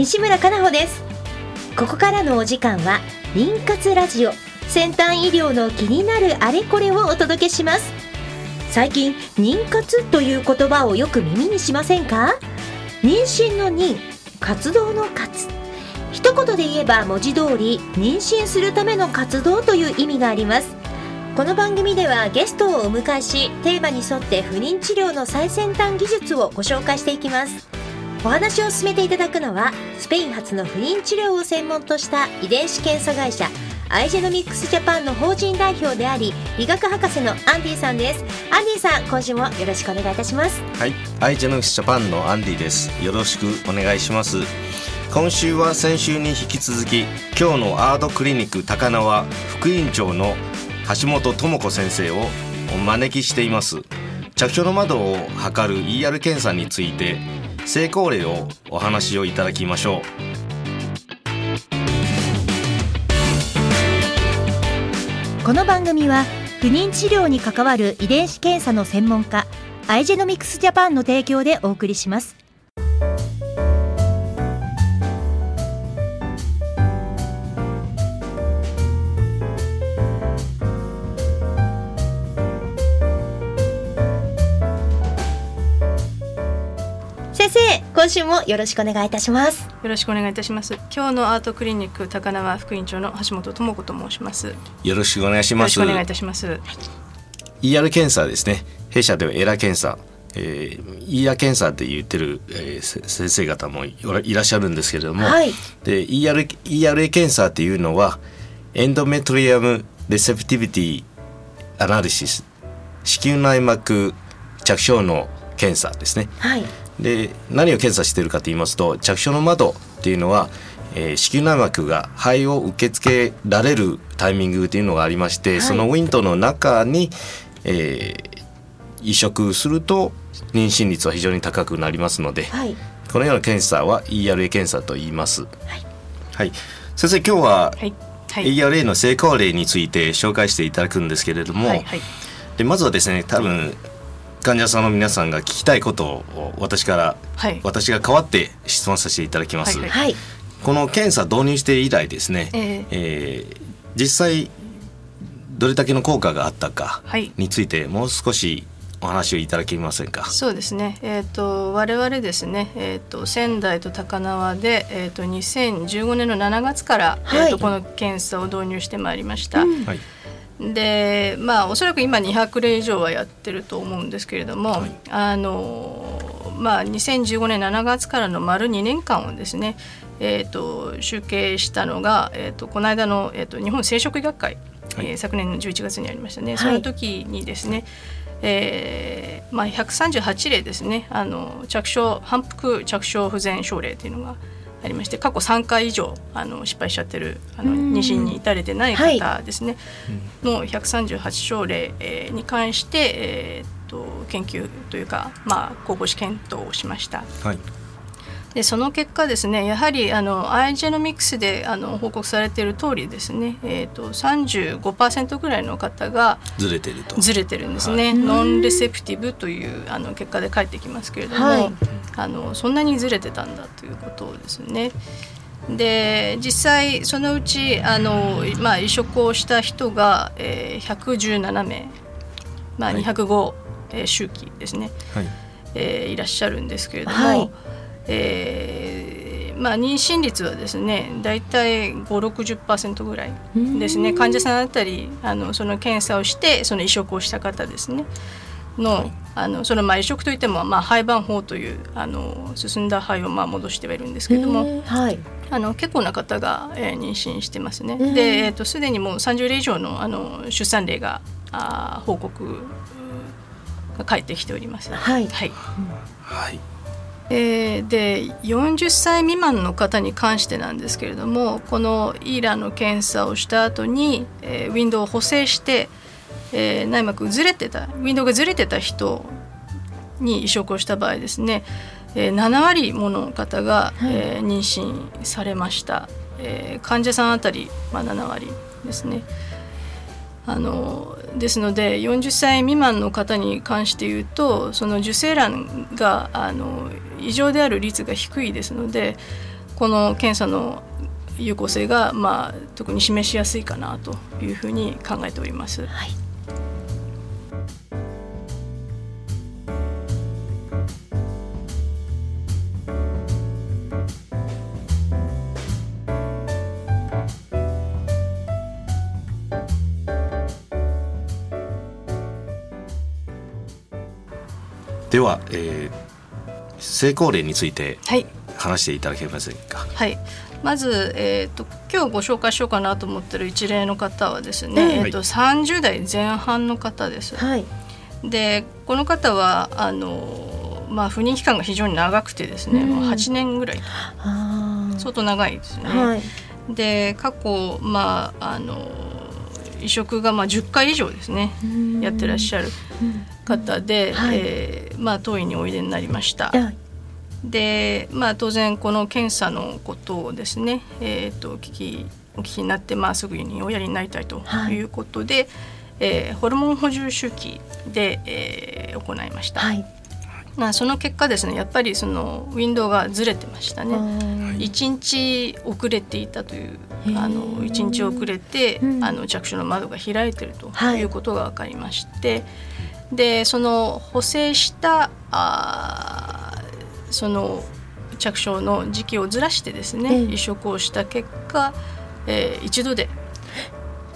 西村かなほです。ここからのお時間は妊活ラジオ先端医療の気になるあれこれをお届けします。最近妊活という言葉をよく耳にしませんか？妊娠の妊活動の活。一言で言えば文字通り妊娠するための活動という意味があります。この番組ではゲストをお迎えしテーマに沿って不妊治療の最先端技術をご紹介していきます。お話を進めていただくのはスペイン発の不妊治療を専門とした遺伝子検査会社アイジェノミックスジャパンの法人代表であり医学博士のアンディさんです。アンディさん今週もよろしくお願いいたします。はい。アイジェノミックスジャパンのアンディです。よろしくお願いします。今週は先週に引き続き今日のアートクリニック高輪副院長の橋本智子先生をお招きしています。着床の窓を測る ER 検査について成功例をお話をいただきましょう。この番組は不妊治療に関わる遺伝子検査の専門家アイジェノミクスジャパンの提供でお送りします。週もよろしくお願いいたします。よろしくお願いいたします。今日のアートクリニック高輪副院長の橋本智子と申します。よよろしくお願いします。ろしくお願いいたします。ER 検査ですね。弊社ではエラ検査、えー、ER 検査って言ってる、えーせ先生方もいいらっしゃるんですけれども、はい。で ER ERA 検査っていうのはエンドメトリアムレセプティビティアナリシス子宮内膜着床の検査ですね。はいで何を検査しているかと言いますと着床の窓っていうのは、えー子宮内膜が肺を受け付けられるタイミングというのがありまして、はい。そのウィントの中に、えー移植すると妊娠率は非常に高くなりますので、はい。このような検査は ERA 検査と言います。はい、先生今日ははい。はい。ERA の成功例について紹介していただくんですけれども、はいはい。でまずはですね多分患者さんの皆さんが聞きたいことを私からはい。私が代わって質問させていただきます、はいはいこの検査導入して以来ですね、えええー実際どれだけの効果があったかはい。についてもう少しお話をいただけませんか？そうですね。えっ、と我々ですね。えっ、と仙台と高輪でえっ、と2015年の7月から、はいえっ、とこの検査を導入してまいりました。うんはいでまあおそらく今200例以上はやってると思うんですけれども、はい。あのまあ2015年7月からの丸2年間をですね、えー、と集計したのが、えー、とこの間の、えー、と日本生殖医学会、はい。えー昨年の11月にありましたね、はい。その時にですね、えーまあ、138例ですねあの着床反復着床不全症例というのがありまして過去3回以上あの失敗しちゃってるあのうん。妊娠に至れてないはい方ですね、の138症例えーに関して、えーっと研究というか、まあ、公募試検討をしました。はいでその結果ですねやはりあのアイジェノミクスであの報告されている通りですね、えー、と35%ぐらいの方がずれてると。ずれてるんですね、はい。ノンレセプティブというあの結果で返ってきますけれども、はい。あのそんなにずれてたんだということですね。で実際そのうちあの、まあ、移植をした人が、えー、117名、まあ、はい。205、えー周期ですね、はい。えーいらっしゃるんですけれども、はいえーまあ、妊娠率はですね大体560%ぐらいですね。うん。患者さんあたりあのその検査をしてその移植をした方ですね。の,、はい。あのそのまあ移植といっても、まあ、胚盤法というあの進んだ胚をまあ戻してはいるんですけれども、うんはい。あの結構な方が、えー妊娠してますね。うん。で、えー、とすでにもう30例以上のあの出産例があー報告が返ってきております。はい。はい。はいえーで40歳未満の方に関してなんですけれどもこのイーラの検査をした後に、えーウィンドウを補正して、えー内膜ずれてたウィンドウがずれてた人に移植をした場合ですね、えー7割もの方が、はいえー妊娠されました、えー患者さんあたり、まあ、7割ですね。あのですので40歳未満の方に関して言うとその受精卵があの異常である率が低いですのでこの検査の有効性が、まあ、特に示しやすいかなというふうに考えております。はいでは、えー、成功例について話していただけませんか？はい、まず、えーと、今日ご紹介しようかなと思ってる一例の方はですね、はい、えーと、30代前半の方です。はい、でこの方はあの、まあ、不妊期間が非常に長くてですね、うん、もう8年ぐらい相当長いですね。はい、で過去、まあ、あの移植がまあ10回以上ですねやってらっしゃる方で、はい、えー、まあ、当院においでになりました。で、まあ、当然この検査のことをですね、えーと、聞きお聞きになって、まあ、すぐにおやりになりたいとい。うことで、はい、えー、ホルモン補充周期で、えー、行いました。はい。まあ、その結果ですねやっぱりそのウィンドウがずれてましたね。1日遅れていたというあの1日遅れて、あの着手の窓が開いてるとい。うことが分かりまして、はいでその補正したあその着床の時期をずらしてですね、移植をした結果、えー、一度で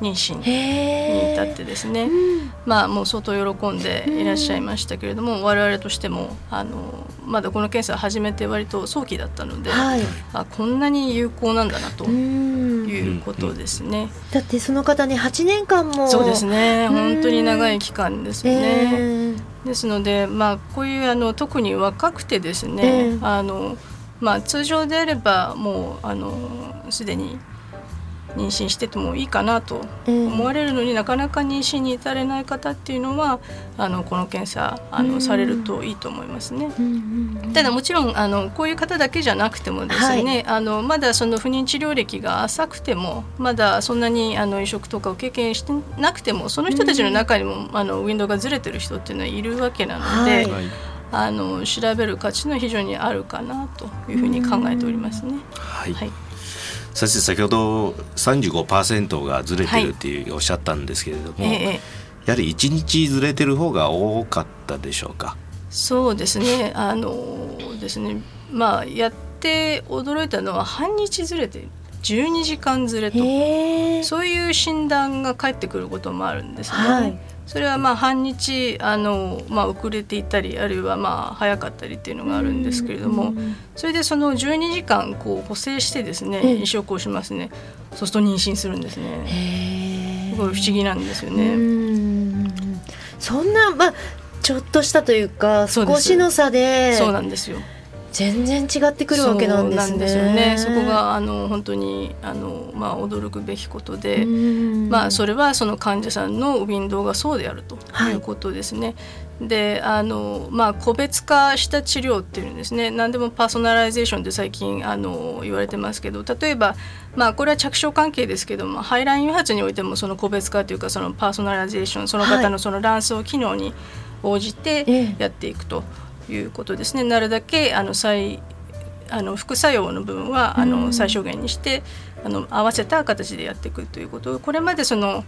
妊娠に至ってですね、まあもう相当喜んでいらっしゃいましたけれども、我々としてもあのまだこの検査を始めて割と早期だったので、はい、あこんなに有効なんだなということですね。だってその方ね8年間も。そうですね。本当に長い期間ですよね。ですのでまあこういうあの特に若くてですね、あのまあ通常であればもうあのすでに妊娠しててもいいかなと思われるのに、なかなか妊娠に至れない方っていうのはあのこの検査あの、されるといいと思いますね。ただもちろんあのこういう方だけじゃなくてもですね、はい、あのまだその不妊治療歴が浅くてもまだそんなにあの移植とかを経験してなくてもその人たちの中にも、あのウィンドウがずれてる人っていうのはいるわけなので。はい。あの調べる価値の非常にあるかなというふうに考えておりますね。はい、はい先生先ほど35%がずれてるっていうおっしゃったんですけれども、はい。ええ、やはり1日ずれてる方が多かったでしょうか？そうですね。あのですね。まあやって驚いたのは半日ずれて12時間ずれとそういう診断が返ってくることもあるんですね。はいそれはまあ半日あの、まあ、遅れていたりあるいはまあ早かったりっていうのがあるんですけれどもそれでその12時間こう補正してですね移植をしますね。そうすると妊娠するんですね。すごい不思議なんですよね。そんな、まあ、ちょっとしたというか少しの差で。そうなんですよ全然違ってくるわけなんですね。そよねそこがあの本当にあの、まあ、驚くべきことで、まあ、それはその患者さんのウィンドウがそうであるということですね。はい、であの、まあ、個別化した治療っていうんですね何でも personalization って最近あの言われてますけど例えば、まあ、これは着床関係ですけどもハイライン誘発においてもその個別化というかその personalization その方のその卵巣機能に応じてやっていくと。はいいうことですね。なるだけあの最あの副作用の部分はあの最小限にしてあの合わせた形でやっていくということ。これまでその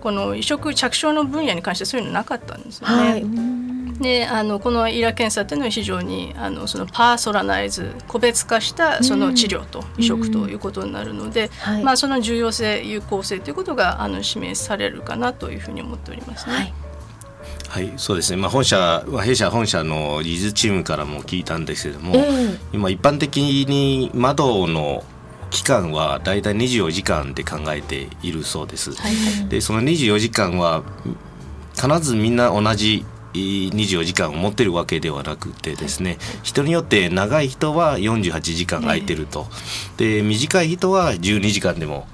この移植着床の分野に関してそういうのなかったんですよね。はい、であのこの ERA 検査っていうのは非常にあのそのパーソナライズ個別化したその治療と移植ということになるので、はい、まあ、その重要性有効性ということがあの示されるかなというふうに思っておりますね。はいはい、そうですね。まあ本社、弊社本社の技術チームからも聞いたんですけれども、えー、今一般的に窓の期間はだいたい24時間で考えているそうです。はい、で、その24時間は必ずみんな同じ24時間を持ってるわけではなくてですね、人によって長い人は48時間空いてると、で短い人は12時間でも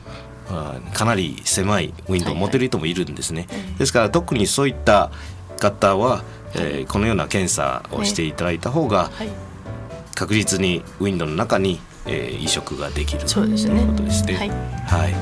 かなり狭いウィンドウを持てる人もいるんですね。ですから特にそういった方は、えー、このような検査をしていただいた方が、確実にウィンドウの中に、えー、移植ができるということですね。はい、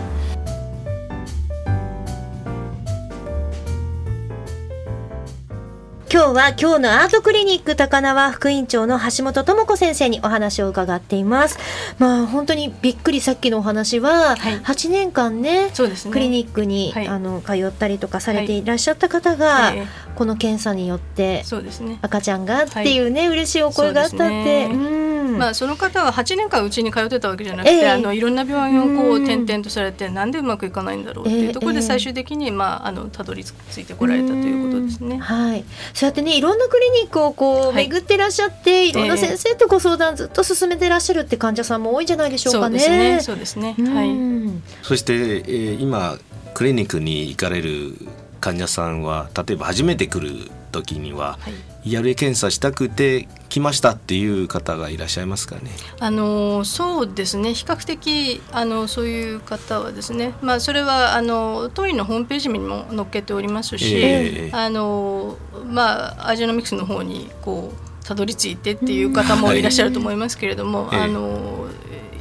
今日は今日のアートクリニック高輪副院長の橋本智子先生にお話を伺っています。まあ本当にびっくりさっきのお話は、はい。8年間ねね。クリニックに、はい。あの通ったりとかされていらっしゃった方が、ええこの検査によってそうですね。赤ちゃんがっていうね、嬉しいお声があったって。まあ、その方は8年間うちに通ってたわけじゃなくて、ええ。あのいろんな病院をこううん。転々とされてなんでうまくいかないんだろうっていうところええ。で最終的に、まあ、あのたどり着いてこられたということですね。はい、そうやってねいろんなクリニックをこうはい巡ってらっしゃって、い、ろんなええ先生とご相談ずっと進めてらっしゃるって患者さんも多いんじゃないでしょうそかね。うですね。そうですね。はい。うんそして、えー今クリニックに行かれる患者さんは例えば初めて来る時にははい。ERA 検査したくて来ましたっていう方がいらっしゃいますかね？あのそうですね。比較的あのそういう方はですね、まあ、それはあの当院のホームページにも載っけておりますし、ええあのまあアジアノミクスの方にこうたどり着いてっていう方もいらっしゃると思いますけれども、ええ。あの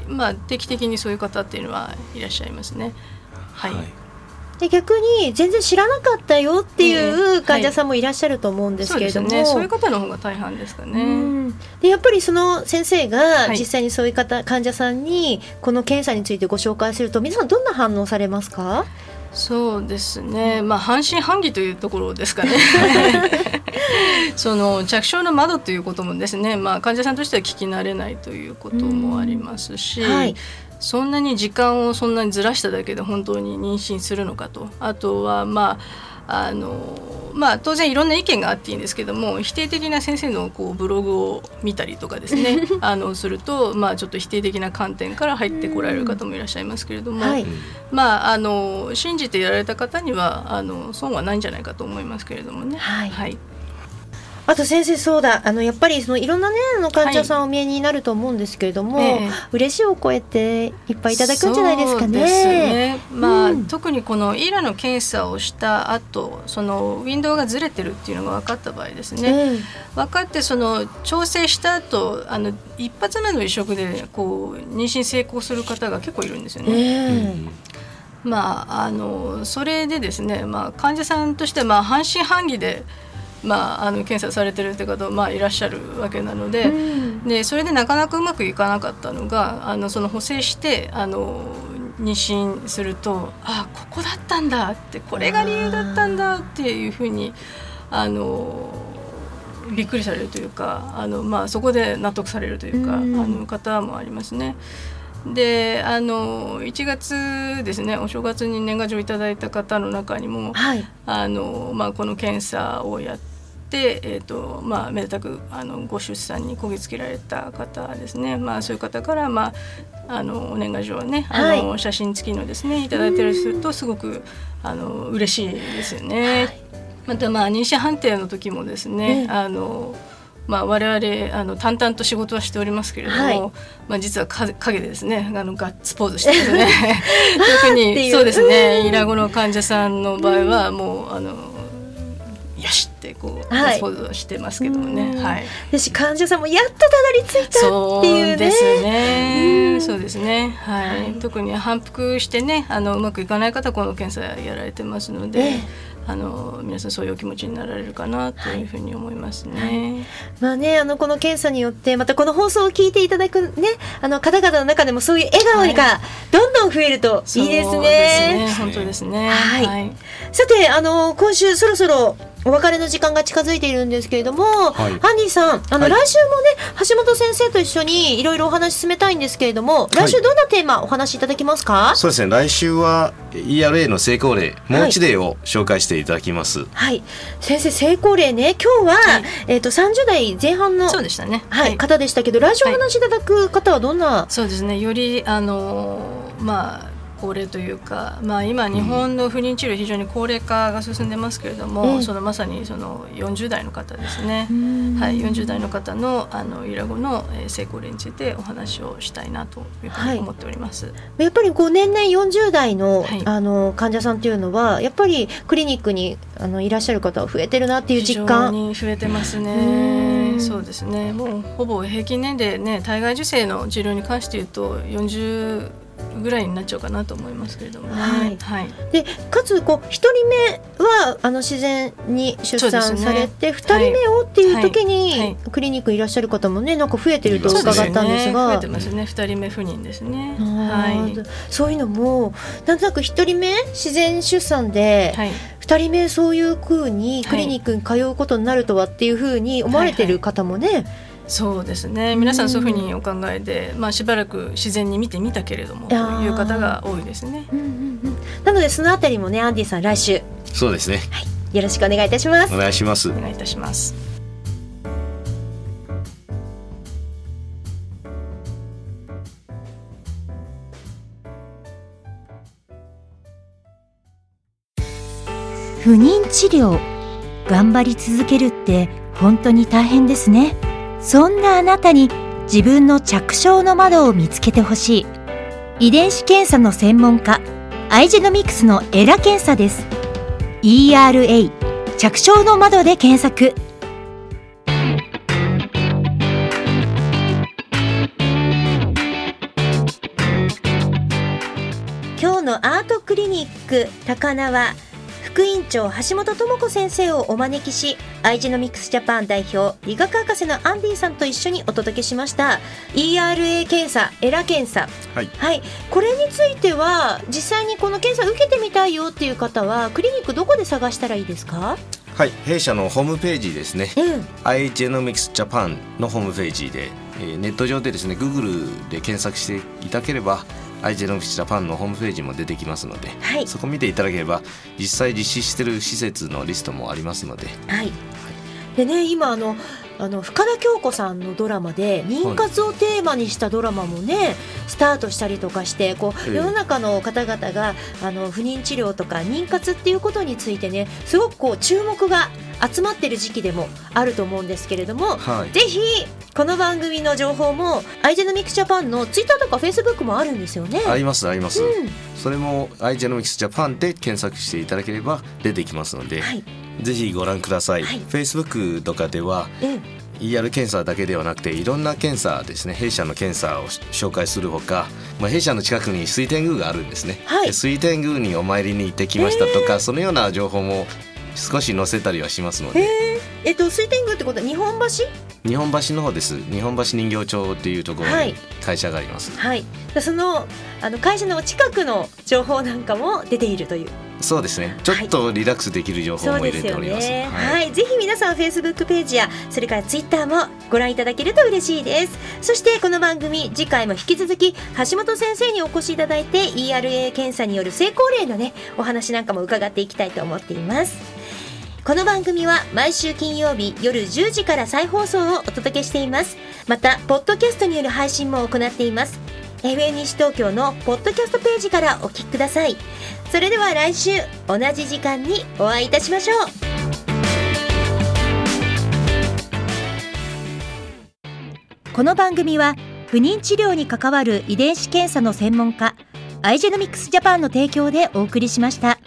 まあ定期的にそういう方っていうのはいらっしゃいますね。はい、で逆に全然知らなかったよってえいうえ患者さんもいらっしゃると思うんですそうけれども、ですね。そういう方の方が大半ですかね。うん。でやっぱりその先生がはい。実際にそういう方、患者さんにこの検査についてご紹介すると皆さんどんな反応されますか？そうですね、まあ、半信半疑というところですかね。その着床の窓ということもですね、まあ、患者さんとしては聞き慣れないということもありますし、うん。はいそんなに時間をそんなにずらしただけで本当に妊娠するのかと。あとはまああのまあ、当然いろんな意見があっていいんですけども否定的な先生のこうブログを見たりとかですね。あのすると、まあ、ちょっと否定的な観点から入ってこられる方もいらっしゃいますけれども、はい。まあ、あの信じてやられた方にはあの損はないんじゃないかと思いますけれどもね。はい。はい、あと先生そうだ。あのやっぱりそのいろんなねあの患者さんをお見えになると思うんですけれども、ええ。嬉しいお声っていっぱいいただくんじゃないですかね。ね。まあ、うん。特にこのイラの検査をした後そのウィンドウがずれてるっていうのが分かった場合ですね、うん分かってその調整した後あの一発目の移植でこう妊娠成功する方が結構いるんですよね。えまあ、あのそれでですね、まあ、患者さんとしてはまあ半信半疑で、まあ、あの検査されてるって方まあいらっしゃるわけなので,、うん。でそれでなかなかうまくいかなかったのがあのその補正してあの妊娠するとあここだったんだってこれが理由だったんだっていうふうにあのびっくりされるというかあの、まあ、そこで納得されるというか、うん。あの方もありますね。であの1月ですねお正月に年賀状いただいた方の中にもはい。あの、まあ、この検査をやって、えーとまあ、めでたくあのご出産にこぎつけられた方ですね、まあ、そういう方から、まあ、あのお年賀状をねあの、は写真付きのですねいただいたりするとすごくあの嬉しいですよね。また、まあ、妊娠判定の時もですね、ええ。あのまあ、我々あの淡々と仕事はしておりますけれども、はい。まあ、実はか陰でですねあのガッツポーズしてですね。特にそうですねイラゴの患者さんの場合はもうあのよしってこう、はいガッツポーズをしてますけどもね。うんはい私患者さんもやっとたどり着いたそうっていうね。ですうね。んそうですね。はい。はい特に反復してね、あのうまくいかない方はこの検査やられてますので、ええあの皆さんそういうお気持ちになられるかなというふうに思いますね。まあね、あのこの検査によってまたこの放送を聞いていただくねあの方々の中でもそういう笑顔がどんどん増えるといいですそうね。ですね本当ですね。はいはい。さてあの今週そろそろお別れの時間が近づいているんですけれども、い。ハンディさんあの、はい。来週もね橋本先生と一緒にいろいろお話進めたいんですけれども来週どんなテーマお話しいただけますか？そうですね。来週は ERA の成功例もう一例を紹介していただきます、はい、先生成功例ね。今日は、はい。えっ、と30代前半のそうでしたね。はい、方でしたけど来週お話しいただく方はどんな、そうですね。よりあのまあ高齢というか、まあ今日本の不妊治療非常に高齢化が進んでますけれども、ええそのまさにその40代の方ですね。うんはい、40代の方のあのイラゴのえー成功例についてお話をしたいなというふうに思っております。やっぱりこう年々40代の,、はいあの患者さんっていうのはやっぱりクリニックにあのいらっしゃる方は増えてるなっていう実感。に増えてますうね。んそうですね。もうほぼ平均年齢ね、体外受精の治療に関して言うと40ぐらいになっちゃうかなと思いますけれどもね。はいはい、でかつこう一人目はあの自然に出産されて二、人目をっていう時に、はいはいクリニックいらっしゃる方もねなんか増えてると伺ったんですそうね、増がえてますね。二人目不妊ですね。あはーい。そういうのもなんとなく一人目自然出産ではい。二、人目そういう風にクリニックに通うことになるとはっていう風に思われてる方もね、そうですね。皆さんそういうふうにお考えで、まあしばらく自然に見てみたけれどもという方が多いですね。うんうんうん。なのでそのあたりもねアンディさん来週。そうですね。よろしくお願いいたします。お願いします。お願いいたします。不妊治療。頑張り続けるって本当に大変ですねそんなあなたに自分の着床の窓を見つけてほしい。遺伝子検査の専門家アイジェノミクスのエラ検査です。ERA 着床の窓で検索。今日のアートクリニック高輪。副院長橋本智子先生をお招きしアイジェノミクスジャパン代表理学博士のアンディさんと一緒にお届けしました。ERA 検査エラ検査。はい。はい。これについては実際にこの検査受けてみたいよっていう方はクリニックどこで探したらいいですか？はい。弊社のホームページですね。うん。iGenomics Japan のホームページで、えーネット上でですね Google で検索していただければ iGenomics Japan のホームページも出てきますのではい。そこ見ていただければ実際実施している施設のリストもありますので。はい。でね今あのあの深田恭子さんのドラマで妊活をテーマにしたドラマもね、スタートしたりとかしてこうええ。世の中の方々があの不妊治療とか妊活っていうことについてねすごくこう注目が集まってる時期でもあると思うんですけれども、はい。ぜひこの番組の情報もアイジェノミクスジャパンのツイッターとかフェイスブックもあるんですよね。ありますあります、うん。それも iGenomics Japan で検索していただければ出てきますので、はい、ぜひご覧ください、はい。Facebook とかではうん、ER 検査だけではなくていろんな検査ですね。弊社の検査を紹介するほか、まあ、弊社の近くに水天宮があるんですね、はい。で水天宮にお参りに行ってきましたとか、そのような情報も少し載せたりはしますので。えっと水天宮ってことは日本橋？日本橋の方です。日本橋人形町っていうところはい。に会社があります、はい、でそのあの会社の近くの情報なんかも出ているという。そうですね。ちょっとリラックスできる情報も入れております,、ね。はい、ぜひ皆さんフェイスブックページやそれからツイッターもご覧いただけると嬉しいです。そしてこの番組次回も引き続き橋本先生にお越しいただいて ERA 検査による成功例のねお話なんかも伺っていきたいと思っています。この番組は毎週金曜日夜10時から再放送をお届けしています。また、ポッドキャストによる配信も行っています。FM 西東京のポッドキャストページからお聞きください。それでは来週同じ時間にお会いいたしましょう。この番組は不妊治療に関わる遺伝子検査の専門家アイジェノミクスジャパンの提供でお送りしました。